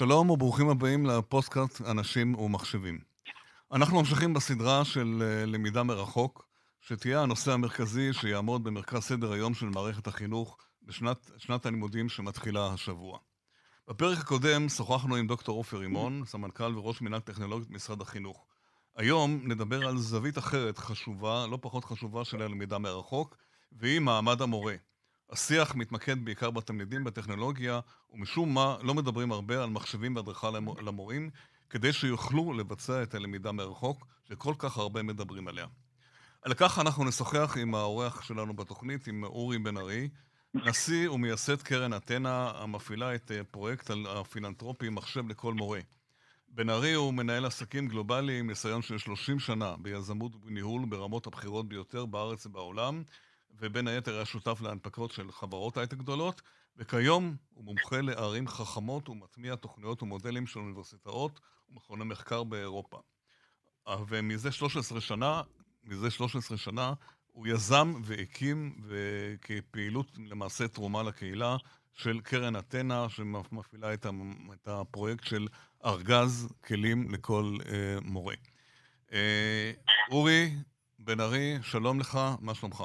שלום וברוכים הבאים לפוסטקאסט אנשים ומחשבים. אנחנו ממשיכים בסדרה של אה, למידה מרחוק, שתהיה הנושא המרכזי שיעמוד במרכז סדר היום של מערכת החינוך בשנת הלימודים שמתחילה השבוע. בפרק הקודם שוחחנו עם דוקטור עופר רימון, סמנכ"ל וראש מינהל טכנולוגית במשרד החינוך. היום נדבר על זווית אחרת חשובה, לא פחות חשובה, של הלמידה מרחוק, והיא מעמד המורה. השיח מתמקד בעיקר בתלמידים בטכנולוגיה, ומשום מה לא מדברים הרבה על מחשבים והדרכה למורים, כדי שיוכלו לבצע את הלמידה מרחוק, שכל כך הרבה מדברים עליה. על כך אנחנו נשוחח עם האורח שלנו בתוכנית, עם אורי בן ארי, נשיא ומייסד קרן אתנה, המפעילה את אה, פרויקט הפילנטרופי מחשב לכל מורה. בן ארי הוא מנהל עסקים גלובלי עם ניסיון של 30 שנה ביזמות ובניהול ברמות הבכירות ביותר בארץ ובעולם, ובין היתר היה שותף להנפקות של חברות הייטק גדולות, וכיום הוא מומחה לערים חכמות ומטמיע תוכניות ומודלים של אוניברסיטאות ומכוני מחקר באירופה. ומזה 13 שנה, מזה 13 שנה, הוא יזם והקים כפעילות למעשה תרומה לקהילה של קרן אתנה, שמפעילה את הפרויקט של ארגז כלים לכל אה, מורה. אה, אורי בן ארי, שלום לך, מה שלומך?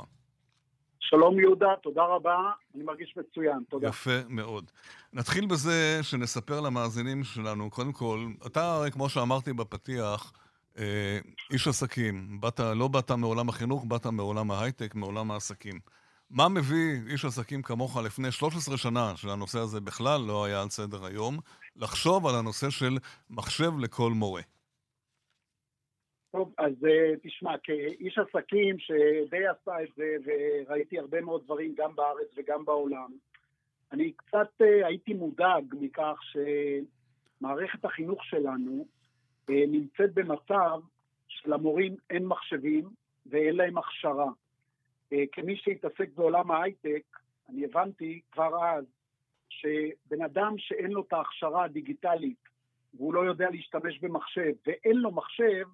שלום יהודה, תודה רבה, אני מרגיש מצוין, תודה. יפה מאוד. נתחיל בזה שנספר למאזינים שלנו, קודם כל, אתה הרי כמו שאמרתי בפתיח, אה, איש עסקים, באת, לא באת מעולם החינוך, באת מעולם ההייטק, מעולם העסקים. מה מביא איש עסקים כמוך לפני 13 שנה, שהנושא הזה בכלל לא היה על סדר היום, לחשוב על הנושא של מחשב לכל מורה? טוב, אז uh, תשמע, כאיש עסקים שדי עשה את זה, וראיתי הרבה מאוד דברים גם בארץ וגם בעולם, אני קצת uh, הייתי מודאג מכך שמערכת החינוך שלנו uh, נמצאת במצב שלמורים אין מחשבים ואין להם הכשרה. כמי שהתעסק בעולם ההייטק, אני הבנתי כבר אז שבן אדם שאין לו את ההכשרה הדיגיטלית והוא לא יודע להשתמש במחשב ואין לו מחשב,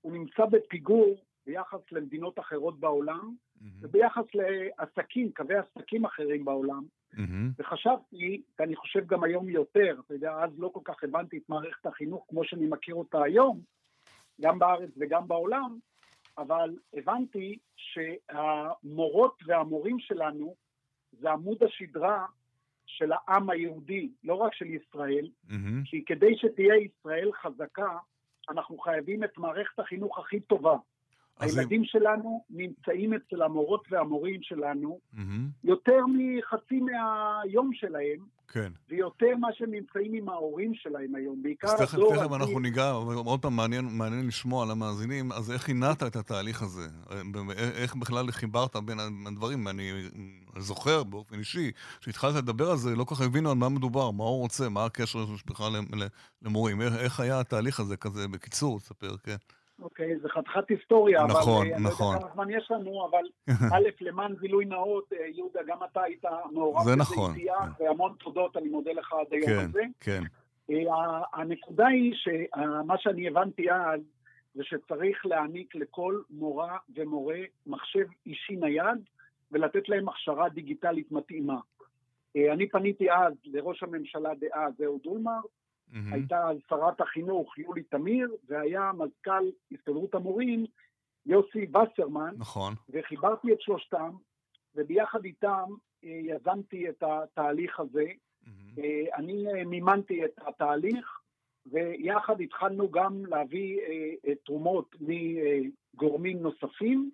הוא נמצא בפיגור ביחס למדינות אחרות בעולם, mm-hmm. וביחס לעסקים, קווי עסקים אחרים בעולם. Mm-hmm. וחשבתי, ואני חושב גם היום יותר, אתה יודע, אז לא כל כך הבנתי את מערכת החינוך כמו שאני מכיר אותה היום, גם בארץ וגם בעולם, אבל הבנתי שהמורות והמורים שלנו זה עמוד השדרה של העם היהודי, לא רק של ישראל, mm-hmm. כי כדי שתהיה ישראל חזקה, אנחנו חייבים את מערכת החינוך הכי טובה. הילדים זה... שלנו נמצאים אצל המורות והמורים שלנו mm-hmm. יותר מחצי מהיום שלהם, כן. ויותר מה שהם נמצאים עם ההורים שלהם היום, בעיקר אז תכף, תכף. אנחנו ניגע, עוד פעם מעניין, מעניין לשמוע על המאזינים, אז איך הנעת את התהליך הזה? איך בכלל חיברת בין הדברים? אני זוכר באופן אישי, כשהתחלת לדבר על זה, לא כל כך הבינו על מה מדובר, מה הוא רוצה, מה הקשר שלך למורים, איך, איך היה התהליך הזה כזה, בקיצור, תספר, כן. אוקיי, זה חתיכת היסטוריה, נכון, אבל נכון. אני לא יודע נכון. כמה זמן יש לנו, אבל א', למען גילוי נאות, אה, יהודה, גם אתה היית מעורב בזה נכון, איתי, כן. והמון תודות, אני מודה לך עד היום כן, הזה. כן. אה, הנקודה היא שמה שאני הבנתי אז, זה שצריך להעניק לכל מורה ומורה מחשב אישי נייד, ולתת להם הכשרה דיגיטלית מתאימה. אה, אני פניתי אז לראש הממשלה דאז, אהוד אולמרט, Mm-hmm. הייתה שרת החינוך יולי תמיר, והיה מזכ"ל הסתדרות המורים יוסי וסרמן. נכון. וחיברתי את שלושתם, וביחד איתם אה, יזמתי את התהליך הזה. Mm-hmm. אני אה, מימנתי את התהליך, ויחד התחלנו גם להביא תרומות מגורמים נוספים,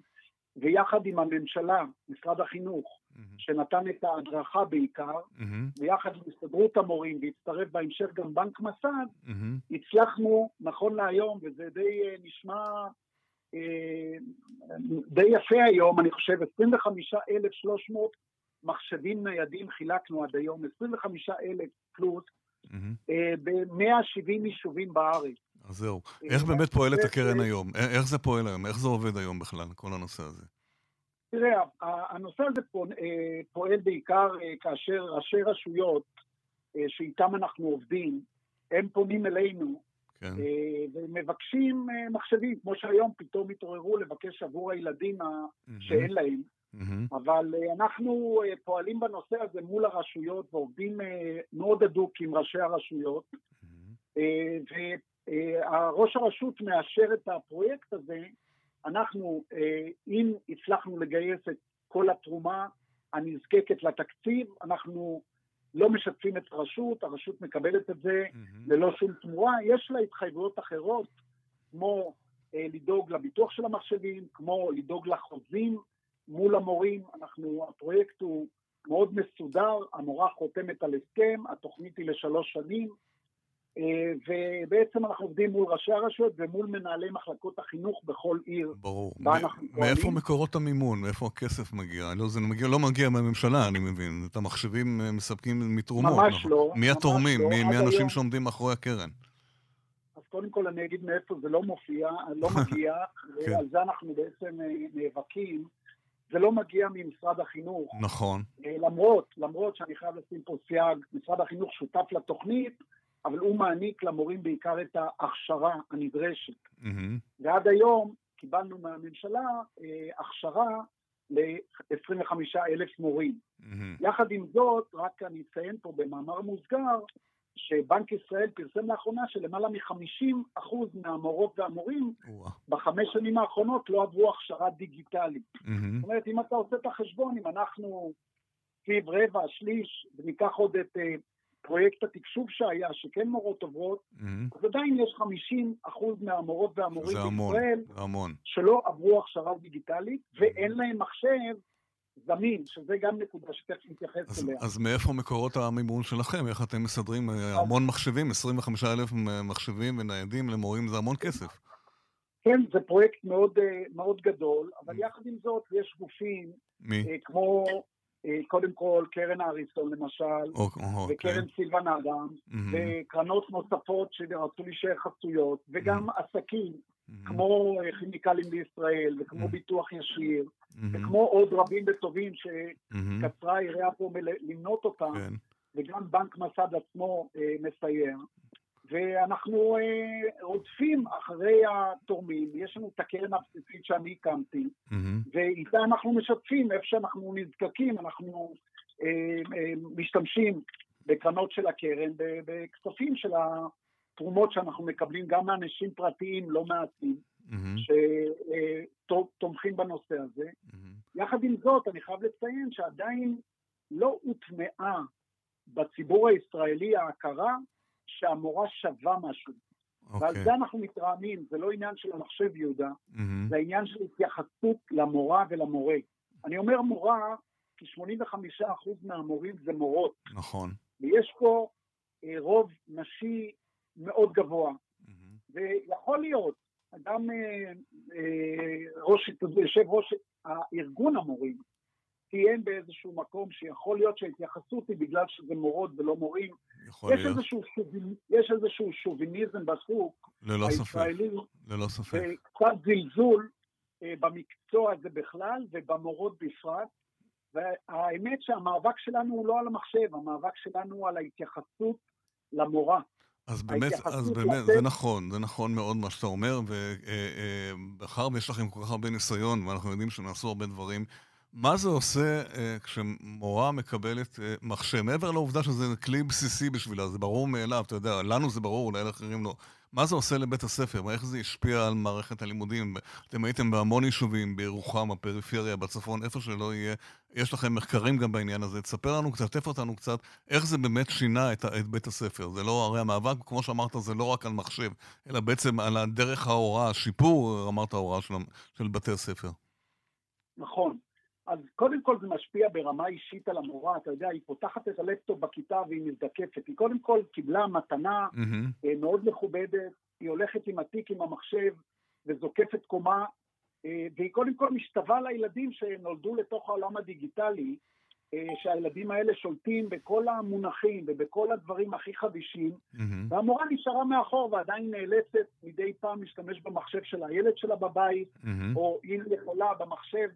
ויחד עם הממשלה, משרד החינוך, mm-hmm. שנתן את ההדרכה בעיקר, mm-hmm. ויחד עם הסתדרות המורים, והצטרף בהמשך גם בנק מסד, mm-hmm. הצלחנו, נכון להיום, וזה די uh, נשמע uh, די יפה היום, אני חושב, 25,300 מחשבים ניידים חילקנו עד היום, 25,000 פלוס, mm-hmm. uh, ב-170 יישובים בארץ. אז זהו. איך באמת פועלת הקרן היום? איך זה פועל היום? איך זה עובד היום בכלל, כל הנושא הזה? תראה, הנושא הזה אה, פועל בעיקר אה, כאשר ראשי רשויות אה, שאיתם אנחנו עובדים, הם פונים אלינו כן. ומבקשים מחשבים, כמו שהיום פתאום התעוררו לבקש עבור הילדים mm-hmm. שאין להם. Mm-hmm. אבל אנחנו פועלים בנושא הזה מול הרשויות ועובדים מאוד הדוק עם ראשי הרשויות, mm-hmm. וראש הרשות מאשר את הפרויקט הזה, אנחנו, אם הצלחנו לגייס את כל התרומה הנזקקת לתקציב, אנחנו לא משתפים את הרשות, הרשות מקבלת את זה mm-hmm. ללא שום תמורה. יש לה התחייבויות אחרות, כמו אה, לדאוג לביטוח של המחשבים, כמו לדאוג לחוזים מול המורים. אנחנו, הפרויקט הוא מאוד מסודר, המורה חותמת על הסכם, התוכנית היא לשלוש שנים. אה, ובעצם אנחנו עובדים מול ראשי הרשויות ומול מנהלי מחלקות החינוך בכל עיר. ברור. מאיפה מקורות המימון? מאיפה הכסף מגיע? לא, זה מגיע, לא מגיע מהממשלה, אני מבין. את המחשבים אה, מספקים מתרומות. ממש נכון? לא. מי התורמים? לא. מי, מי האנשים שעומדים מאחורי הקרן? אז קודם כל אני אגיד מאיפה זה לא מופיע, לא מגיע, כן. ועל זה אנחנו בעצם אה, נאבקים. זה לא מגיע ממשרד החינוך. נכון. למרות, למרות שאני חייב לשים פה סייג, משרד החינוך שותף לתוכנית, אבל הוא מעניק למורים בעיקר את ההכשרה הנדרשת. Mm-hmm. ועד היום קיבלנו מהממשלה אה, הכשרה ל-25 אלף מורים. Mm-hmm. יחד עם זאת, רק אני אציין פה במאמר מוסגר, שבנק ישראל פרסם לאחרונה שלמעלה מ-50% מהמורות והמורים ווא. בחמש שנים האחרונות לא עברו הכשרה דיגיטלית. Mm-hmm. זאת אומרת, אם אתה עושה את החשבון, אם אנחנו סביב רבע, שליש, וניקח עוד את אה, פרויקט התקשוב שהיה, שכן מורות עוברות, mm-hmm. אז עדיין יש 50 אחוז מהמורות והמורים בישראל, המון. שלא עברו הכשרה דיגיטלית, mm-hmm. ואין להם מחשב זמין, שזה גם נקודה שתכף נתייחס אליה. אז מאיפה מקורות המימון שלכם? איך אתם מסדרים אה, המון מחשבים, 25 אלף מחשבים וניידים למורים, זה המון כסף. כן, זה פרויקט מאוד, אה, מאוד גדול, אבל mm. יחד עם זאת יש גופים, מי? אה, כמו אה, קודם כל קרן אריסון למשל, אוקיי, וקרן אוקיי. סילבן אדם, וקרנות נוספות שרצו להישאר חסויות, וגם עסקים כמו אה, כימיקלים בישראל, וכמו ביטוח ישיר, וכמו עוד רבים וטובים שקצרה היריעה פה למנות אותם, כן. וגם בנק מסד עצמו אה, מסייע. ואנחנו אה, רודפים אחרי התורמים, יש לנו את הקרן הבסיסית שאני הקמתי, mm-hmm. ואיתה אנחנו משתפים איפה שאנחנו נזקקים, אנחנו אה, אה, משתמשים בקרנות של הקרן, בכספים של התרומות שאנחנו מקבלים גם מאנשים פרטיים לא מעטים, mm-hmm. שתומכים בנושא הזה. Mm-hmm. יחד עם זאת, אני חייב לציין שעדיין לא הוטמעה בציבור הישראלי ההכרה שהמורה שווה משהו. Okay. ועל אוקיי. זה אנחנו מתרעמים, זה לא עניין של המחשב יהודה, mm-hmm. זה עניין של התייחסות למורה ולמורה. אני אומר מורה, כי 85% מהמורים זה מורות. נכון. ויש פה אה, רוב נשי מאוד גבוה. Mm-hmm. ויכול להיות, אדם, אה, אה, ראש, יושב ראש הארגון המורים, ציין באיזשהו מקום שיכול להיות שההתייחסות היא בגלל שזה מורות ולא מורים. יכול יש להיות. איזשהו שוביני, יש איזשהו שוביניזם בשוק הישראלי. ללא ספק. וקצת זלזול אה, במקצוע הזה בכלל ובמורות בפרט. והאמת שהמאבק שלנו הוא לא על המחשב, המאבק שלנו הוא על ההתייחסות למורה. אז באמת, אז באמת, זה נכון, זה נכון מאוד מה שאתה אומר, ומאחר אה, אה, ויש לכם כל כך הרבה ניסיון, ואנחנו יודעים שנעשו הרבה דברים, מה זה עושה אה, כשמורה מקבלת אה, מחשב? מעבר לעובדה שזה כלי בסיסי בשבילה, זה ברור מאליו, אתה יודע, לנו זה ברור, אולי לאחרים לא. מה זה עושה לבית הספר? איך זה השפיע על מערכת הלימודים? אתם הייתם בהמון יישובים, בירוחם, בפריפריה, בצפון, איפה שלא יהיה. יש לכם מחקרים גם בעניין הזה. תספר לנו תפר אותנו קצת, איך זה באמת שינה את, את בית הספר. זה לא, הרי המאבק, כמו שאמרת, זה לא רק על מחשב, אלא בעצם על הדרך ההוראה, שיפור רמת ההוראה של, של בתי הספר. נכון. אז קודם כל זה משפיע ברמה אישית על המורה, אתה יודע, היא פותחת את הלפטופ בכיתה והיא מזדקפת. היא קודם כל קיבלה מתנה mm-hmm. מאוד מכובדת, היא הולכת עם התיק, עם המחשב, וזוקפת קומה, אה, והיא קודם כל משתווה לילדים שנולדו לתוך העולם הדיגיטלי, אה, שהילדים האלה שולטים בכל המונחים ובכל הדברים הכי חדישים, mm-hmm. והמורה נשארה מאחור ועדיין נאלצת מדי פעם להשתמש במחשב של הילד שלה בבית, mm-hmm. או אם יכולה במחשב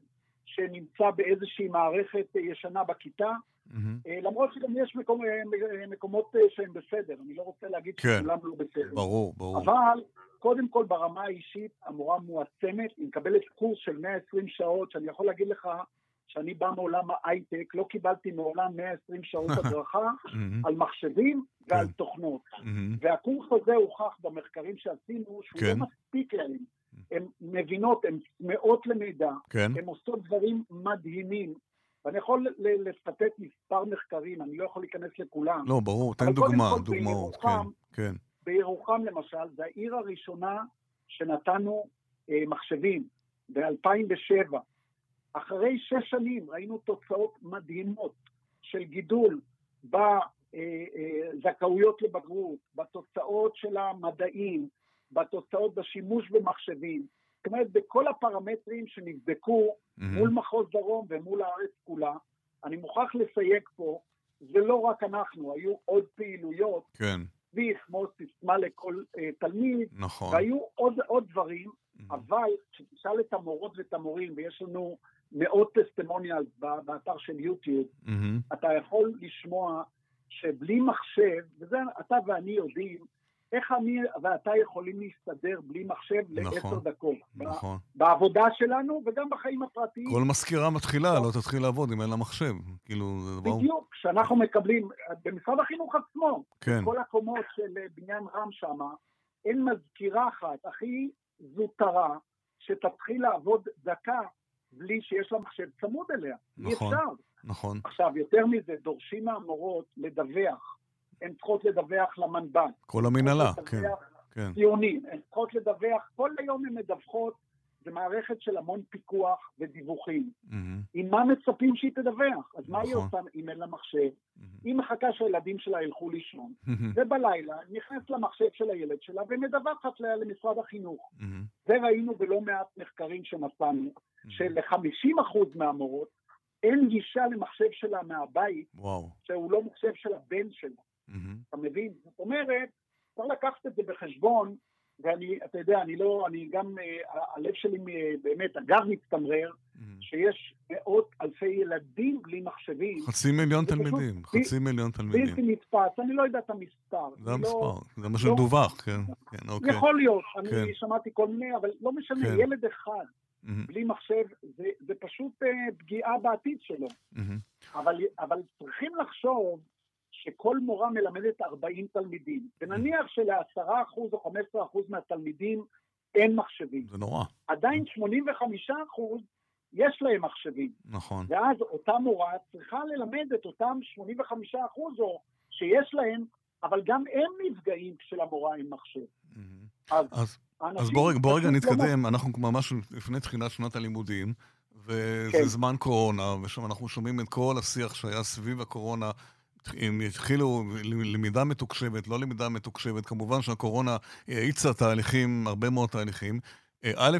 שנמצא באיזושהי מערכת ישנה בכיתה, mm-hmm. למרות שגם יש מקומ, אה, מקומות אה, שהם בסדר, אני לא רוצה להגיד כן. שכולם לא בסדר. ברור, ברור. אבל קודם כל ברמה האישית המורה מועצמת, היא מקבלת קורס של 120 שעות, שאני יכול להגיד לך שאני בא מעולם ההייטק, לא קיבלתי מעולם 120 שעות הדרכה על מחשבים ועל כן. תוכנות. והקורס הזה הוכח במחקרים שעשינו שהוא לא כן. מספיק להם. הן מבינות, הן צמאות למידע, כן. הן עושות דברים מדהימים. ואני יכול לצטט מספר מחקרים, אני לא יכול להיכנס לכולם. לא, ברור, תן דוגמה, דוגמאות, כן, כן. בירוחם למשל, זו העיר הראשונה שנתנו אה, מחשבים, ב-2007. אחרי שש שנים ראינו תוצאות מדהימות של גידול בזכאויות לבגרות, בתוצאות של המדעים, בתוצאות בשימוש במחשבים. זאת אומרת, בכל הפרמטרים שנבדקו mm-hmm. מול מחוז דרום ומול הארץ כולה, אני מוכרח לסייג פה, זה לא רק אנחנו, היו עוד פעילויות. כן. סביב, כמו סיסמה לכל uh, תלמיד, נכון. והיו עוד, עוד דברים, mm-hmm. אבל כשתשאל את המורות ואת המורים, ויש לנו מאות טסטימוניאל באתר של יוטיוב, mm-hmm. אתה יכול לשמוע שבלי מחשב, וזה אתה ואני יודעים, איך אני ואתה יכולים להסתדר בלי מחשב נכון, לעשר דקות. נכון. בעבודה שלנו וגם בחיים הפרטיים. כל מזכירה מתחילה, לא תתחיל לעבוד אם אין לה מחשב. כאילו, זה ברור. בדיוק, כשאנחנו מקבלים, במשרד החינוך עצמו, כן. כל הקומות של בניין רם שמה, אין מזכירה אחת הכי זוטרה שתתחיל לעבוד דקה בלי שיש לה מחשב צמוד אליה. נכון, אי אפשר. נכון. עכשיו, יותר מזה, דורשים מהמורות לדווח. הן צריכות לדווח למנב"ן. כל המנהלה, כן. כן. ציונים, הן צריכות לדווח, כל היום הן מדווחות, זה מערכת של המון פיקוח ודיווחים. Mm-hmm. עם מה מצפים שהיא תדווח? אז נכון. מה היא נכון. עושה אם אין לה מחשב? Mm-hmm. היא מחכה שהילדים שלה ילכו לישון, mm-hmm. ובלילה נכנסת למחשב של הילד שלה ומדווחת לה למשרד החינוך. Mm-hmm. זה ראינו בלא מעט מחקרים שמצאנו, mm-hmm. של-50% מהמורות אין גישה למחשב שלה מהבית, וואו. שהוא לא מחשב של הבן שלה. Mm-hmm. אתה מבין? זאת אומרת, צריך לקחת את זה בחשבון, ואני, אתה יודע, אני לא, אני גם, אה, הלב שלי באמת, הגב מצטמרר, mm-hmm. שיש מאות אלפי ילדים בלי מחשבים. חצי מיליון תלמידים, חצי מיליון תלמידים. בלתי נתפס, אני לא יודע את המספר. זה לא- המספר, זה מה שדווח, כן, כן, אוקיי. יכול להיות, אני כן. שמעתי כל מיני, אבל לא משנה, כן. ילד אחד. Mm-hmm. בלי מחשב, זה, זה פשוט uh, פגיעה בעתיד שלו. Mm-hmm. אבל, אבל צריכים לחשוב שכל מורה מלמדת 40 תלמידים, ונניח של-10% או 15% מהתלמידים אין מחשבים. זה נורא. עדיין 85% יש להם מחשבים. נכון. ואז אותה מורה צריכה ללמד את אותם 85% או שיש להם, אבל גם הם נפגעים כשלמורה אין מחשב. Mm-hmm. אז, אז, אז בוא, בוא רגע לא נתקדם, לא... אנחנו ממש לפני תחילת שנת הלימודים, וזה כן. זמן קורונה, ושם אנחנו שומעים את כל השיח שהיה סביב הקורונה. אם יתחילו למידה מתוקשבת, לא למידה מתוקשבת, כמובן שהקורונה האיצה תהליכים, הרבה מאוד תהליכים. אה, א',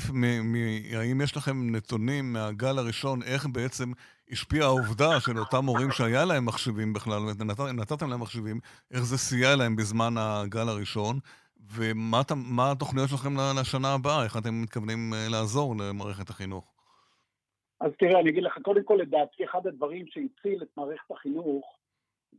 האם יש לכם נתונים מהגל הראשון, איך בעצם השפיעה העובדה של אותם מורים שהיה להם מחשבים בכלל, נת, נתתם להם מחשבים, איך זה סייע להם בזמן הגל הראשון, ומה התוכניות שלכם לשנה הבאה, איך אתם מתכוונים אה, לעזור למערכת החינוך? אז תראה, אני אגיד לך, קודם כל, לדעתי, אחד הדברים שהציל את מערכת החינוך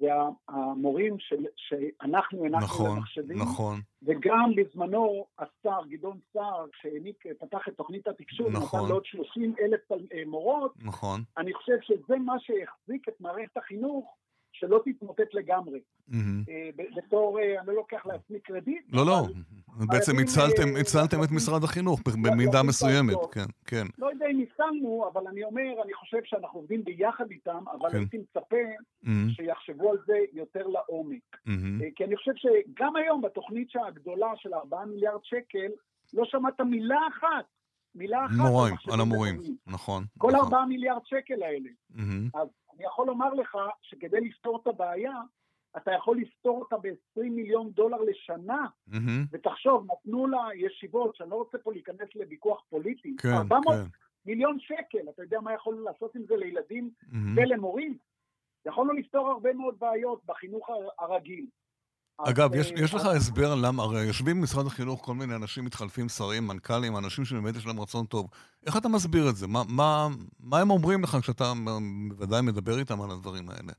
זה המורים של, שאנחנו הענקנו נכון, למחשבים. נכון. וגם בזמנו השר, גדעון סער, כשהעניק, פתח את תוכנית התקשוב, נכון. נתן לעוד 30 אלף אה, מורות. נכון. אני חושב שזה מה שהחזיק את מערכת החינוך שלא תתמוטט לגמרי. אה, בתור, אה, אני לא לוקח לעצמי קרדיט. לא, לא, בעצם הצלתם את משרד החינוך במידה מסוימת, כן, כן. לא יודע אם הצלנו, אבל אני אומר, אני חושב שאנחנו עובדים ביחד איתם, אבל כן. הייתי מצפה שיחשבו על זה יותר לעומק. אה, כי אני חושב שגם היום בתוכנית הגדולה של 4 מיליארד שקל, לא שמעת מילה אחת מילה אחת. מוריים, על המורים, נכון. כל 4 נכון. מיליארד שקל האלה. אז אני יכול לומר לך שכדי לפתור את הבעיה, אתה יכול לפתור אותה ב-20 מיליון דולר לשנה, mm-hmm. ותחשוב, נתנו לה ישיבות, שאני לא רוצה פה להיכנס לוויכוח פוליטי, כן, 400 כן. מיליון שקל, אתה יודע מה יכולנו לעשות עם זה לילדים mm-hmm. ולמורים? יכולנו לפתור הרבה מאוד בעיות בחינוך הרגיל. אגב, יש, יש לך הסבר למה, הרי יושבים במשרד החינוך כל מיני אנשים מתחלפים, שרים, מנכ"לים, אנשים שבאמת יש להם רצון טוב. איך אתה מסביר את זה? מה, מה, מה הם אומרים לך כשאתה בוודאי מדבר איתם על הדברים האלה?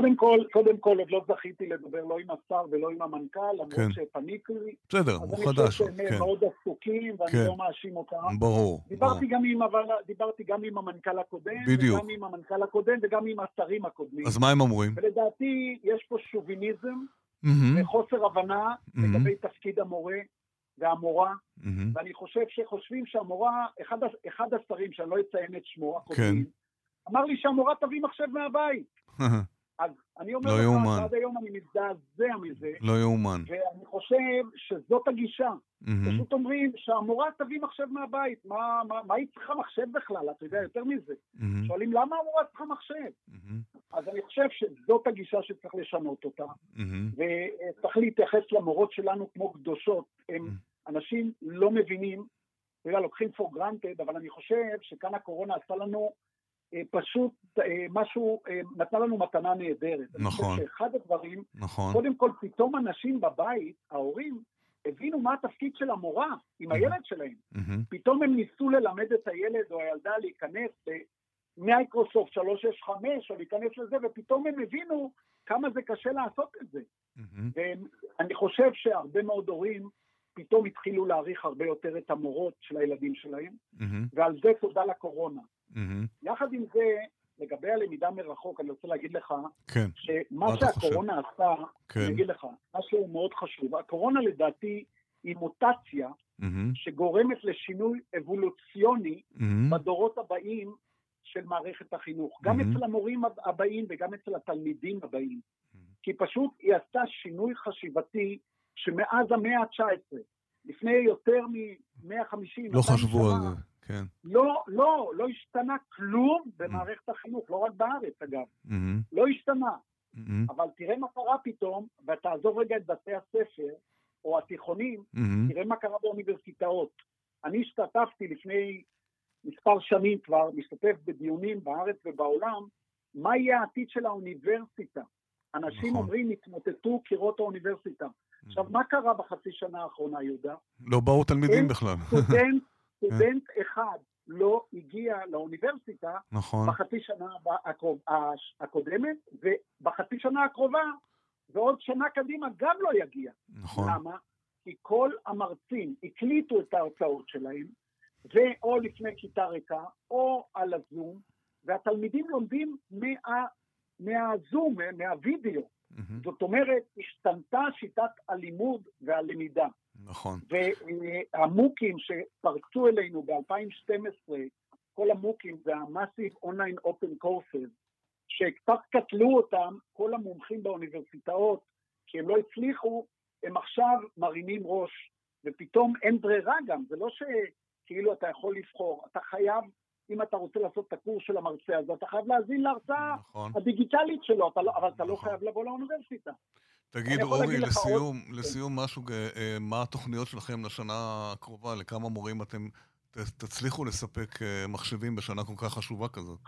קודם כל, קודם כל עוד לא זכיתי לדבר לא עם השר ולא עם המנכ"ל, למרות כן. שפניתי. בסדר, הוא אז אני חדש. חושב שהם כן, מאוד עסוקים, ואני כן. לא מאשים אותם. ברור. ברור. דיברתי גם, עם, אבל, דיברתי גם עם המנכ"ל הקודם, בדיוק. וגם עם המנכ"ל הקודם וגם עם השרים הקודמים. אז מה הם אומרים? ולדעתי יש פה שוביניזם מהמם, וחוסר הבנה מהמם. לגבי תפקיד המורה והמורה, מהמם. ואני חושב שחושבים שהמורה, אחד, אחד השרים, שאני לא אציין את שמו, הקודמים, כן. אמר לי שהמורה תביא מחשב מהבית. אז אני אומר לא לך, יאומן. שעד היום אני מזדעזע מזה, לא יאומן. ואני חושב שזאת הגישה. מהמם. פשוט אומרים שהמורה תביא מחשב מהבית, מה, מה, מה היא צריכה מחשב בכלל? אתה יודע, יותר מזה. מהמם. שואלים למה המורה צריכה מחשב? מהמם. אז אני חושב שזאת הגישה שצריך לשנות אותה, מהמם. וצריך להתייחס למורות שלנו כמו קדושות. הם אנשים לא מבינים, אתה יודע, לוקחים for granted, אבל אני חושב שכאן הקורונה עשתה לנו פשוט אה, משהו, אה, נתנה לנו מתנה נהדרת. אני נכון. חושב שאחד הדברים, נכון. קודם כל פתאום אנשים בבית, ההורים, הבינו מה התפקיד של המורה עם הילד שלהם. פתאום הם ניסו ללמד את הילד או הילדה להיכנס למייקרוסופט 365 או להיכנס לזה, ופתאום הם הבינו כמה זה קשה לעשות את זה. ואני חושב שהרבה מאוד הורים פתאום התחילו להעריך הרבה יותר את המורות של הילדים שלהם. ועל זה תודה לקורונה. מהמם. יחד עם זה, לגבי הלמידה מרחוק, אני רוצה להגיד לך, כן, שמה שהקורונה עשתה, כן. אני אגיד לך, משהו מאוד חשוב. הקורונה לדעתי היא מוטציה מהמם. שגורמת לשינוי אבולוציוני מהמם. בדורות הבאים של מערכת החינוך, גם מהמם. אצל המורים הבאים וגם אצל התלמידים הבאים. מהמם. כי פשוט היא עשתה שינוי חשיבתי שמאז המאה ה-19, לפני יותר מ-150, לא חשבו על זה, כן. לא, לא, לא השתנה כלום במערכת החינוך, לא רק בארץ אגב. לא השתנה. אבל תראה מה קרה פתאום, ותעזוב רגע את בתי הספר או התיכונים. תראה מה קרה באוניברסיטאות. אני השתתפתי לפני מספר שנים כבר, משתתף בדיונים בארץ ובעולם, מה יהיה העתיד של האוניברסיטה. אנשים נכון. אומרים, התמוטטו קירות האוניברסיטה. עכשיו, מה קרה בחצי שנה האחרונה, יהודה? לא באו תלמידים בכלל. סטודנט, סטודנט אחד לא הגיע לאוניברסיטה נכון. בחצי שנה הקודמת, ובחצי שנה הקרובה, ועוד שנה קדימה גם לא יגיע. נכון. למה? כי כל המרצים הקליטו את ההרצאות שלהם, ואו לפני כיתה ריקה, או על הזום, והתלמידים לומדים מה, מהזום, מה- מהווידאו. מהמם. זאת אומרת, השתנתה שיטת הלימוד והלמידה. נכון. והמוקים שפרצו אלינו ב-2012, כל המוקים זה ה-Massive Online Open Courses, שקצת קטלו אותם כל המומחים באוניברסיטאות, כי הם לא הצליחו, הם עכשיו מרימים ראש, ופתאום אין ברירה גם, זה לא שכאילו אתה יכול לבחור, אתה חייב, אם אתה רוצה לעשות את הקורס של המרצה הזה, אתה חייב להאזין להרצאה נכון. הדיגיטלית שלו, אתה לא, אבל אתה לא נכון. חייב לבוא לאוניברסיטה. תגיד, אורי, לסיום, עוד- לסיום משהו, אה, אה, מה התוכניות שלכם לשנה הקרובה? לכמה מורים אתם תצליחו לספק אה, מחשבים בשנה כל כך חשובה כזאת?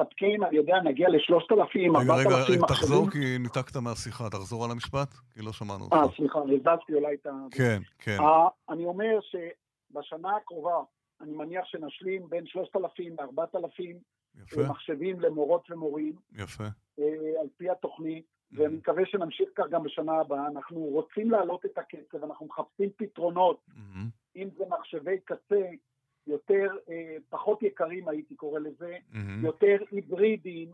מספקים, אני יודע, נגיע לשלושת אלפים, רגע, ארבעת רגע, אלפים רגע, תחזור כי ניתקת מהשיחה. תחזור על המשפט? כי לא שמענו אותך. אה, סליחה, הזזתי אולי את ה... כן, כן. אה, אני אומר שבשנה הקרובה, אני מניח שנשלים בין 3,000 ל-4,000 יפה, מחשבים למורות ומורים, יפה. אה, על פי התוכנית, ואני מקווה שנמשיך כך גם בשנה הבאה. אנחנו רוצים להעלות את הקצב, אנחנו מחפשים פתרונות, מהמם, אם זה מחשבי קצה יותר, אה, פחות יקרים הייתי קורא לזה, מהמם, יותר היברידיים,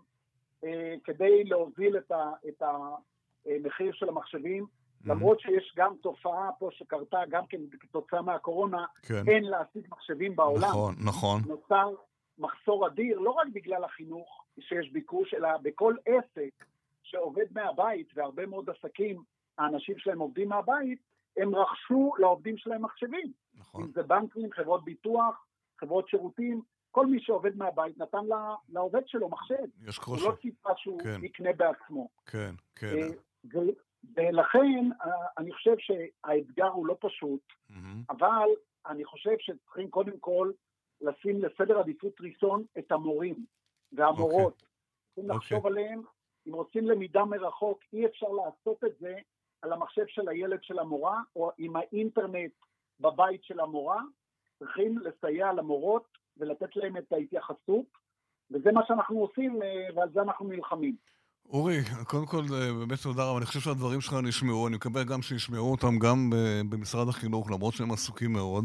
אה, כדי להוזיל את ה- את המחיר של המחשבים. מהמם. למרות שיש גם תופעה פה שקרתה גם כן כתוצאה מהקורונה, כן, אין להשיג מחשבים בעולם. נכון, נכון. נוצר מחסור אדיר, לא רק בגלל החינוך שיש ביקוש, אלא בכל עסק שעובד מהבית, והרבה מאוד עסקים, האנשים שלהם עובדים מהבית, הם רכשו לעובדים שלהם מחשבים. נכון. אם זה בנקים, חברות ביטוח, חברות שירותים, כל מי שעובד מהבית נתן לה- לעובד שלו מחשב. יש הוא קושי. לא ציפה שהוא כן. יקנה בעצמו. כן, כן. אה, ו- ולכן אה, אני חושב שהאתגר הוא לא פשוט, מהמם, אבל אני חושב שצריכים קודם כל לשים לסדר עדיפות ראשון את המורים והמורות. צריכים אוקיי. לחשוב עליהם, אם רוצים למידה מרחוק, אי אפשר לעשות את זה על המחשב של הילד של המורה, או עם האינטרנט בבית של המורה, צריכים לסייע למורות ולתת להם את ההתייחסות, וזה מה שאנחנו עושים, ועל זה אנחנו נלחמים. אורי, קודם כל, באמת תודה רבה. אני חושב שהדברים שלך נשמעו, אני מקווה גם שישמעו אותם גם במשרד החינוך, למרות שהם עסוקים מאוד.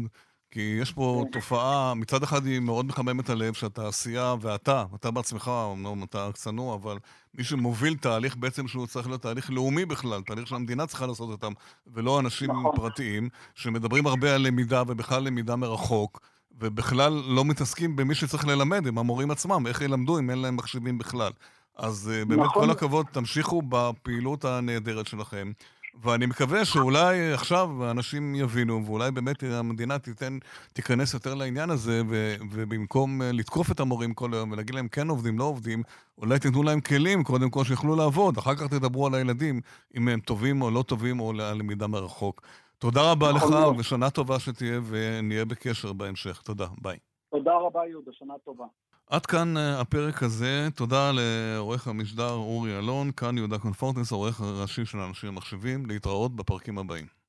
כי יש פה כן. תופעה, מצד אחד היא מאוד מחממת הלב שהתעשייה ואתה, אתה בעצמך, אמנם אתה צנוע, אבל מי שמוביל תהליך בעצם שהוא צריך להיות תהליך לאומי בכלל, תהליך שהמדינה צריכה לעשות אותם, ולא אנשים נכון. פרטיים, שמדברים הרבה על למידה ובכלל למידה מרחוק, ובכלל לא מתעסקים במי שצריך ללמד, עם המורים עצמם, איך ילמדו אם אין להם מחשבים בכלל. אז אה, באמת נכון. כל הכבוד, תמשיכו בפעילות הנהדרת שלכם. ואני מקווה שאולי עכשיו אנשים יבינו, ואולי באמת המדינה תיתן, תיכנס יותר לעניין הזה, ו, ובמקום אה, לתקוף את המורים כל היום ולהגיד להם כן עובדים, לא עובדים, אולי תיתנו להם כלים, קודם כל שיוכלו לעבוד, אחר כך תדברו על הילדים, אם הם טובים או לא טובים, או על למידה מרחוק. תודה רבה לך, ושנה טובה שתהיה, ונהיה בקשר בהמשך. תודה, ביי. תודה רבה, יהודה, שנה טובה. עד כאן אה, הפרק הזה. תודה לעורך המשדר אורי אלון, כאן יהודה קונפורטנס, העורך הראשי של אנשים מחשבים. להתראות בפרקים הבאים.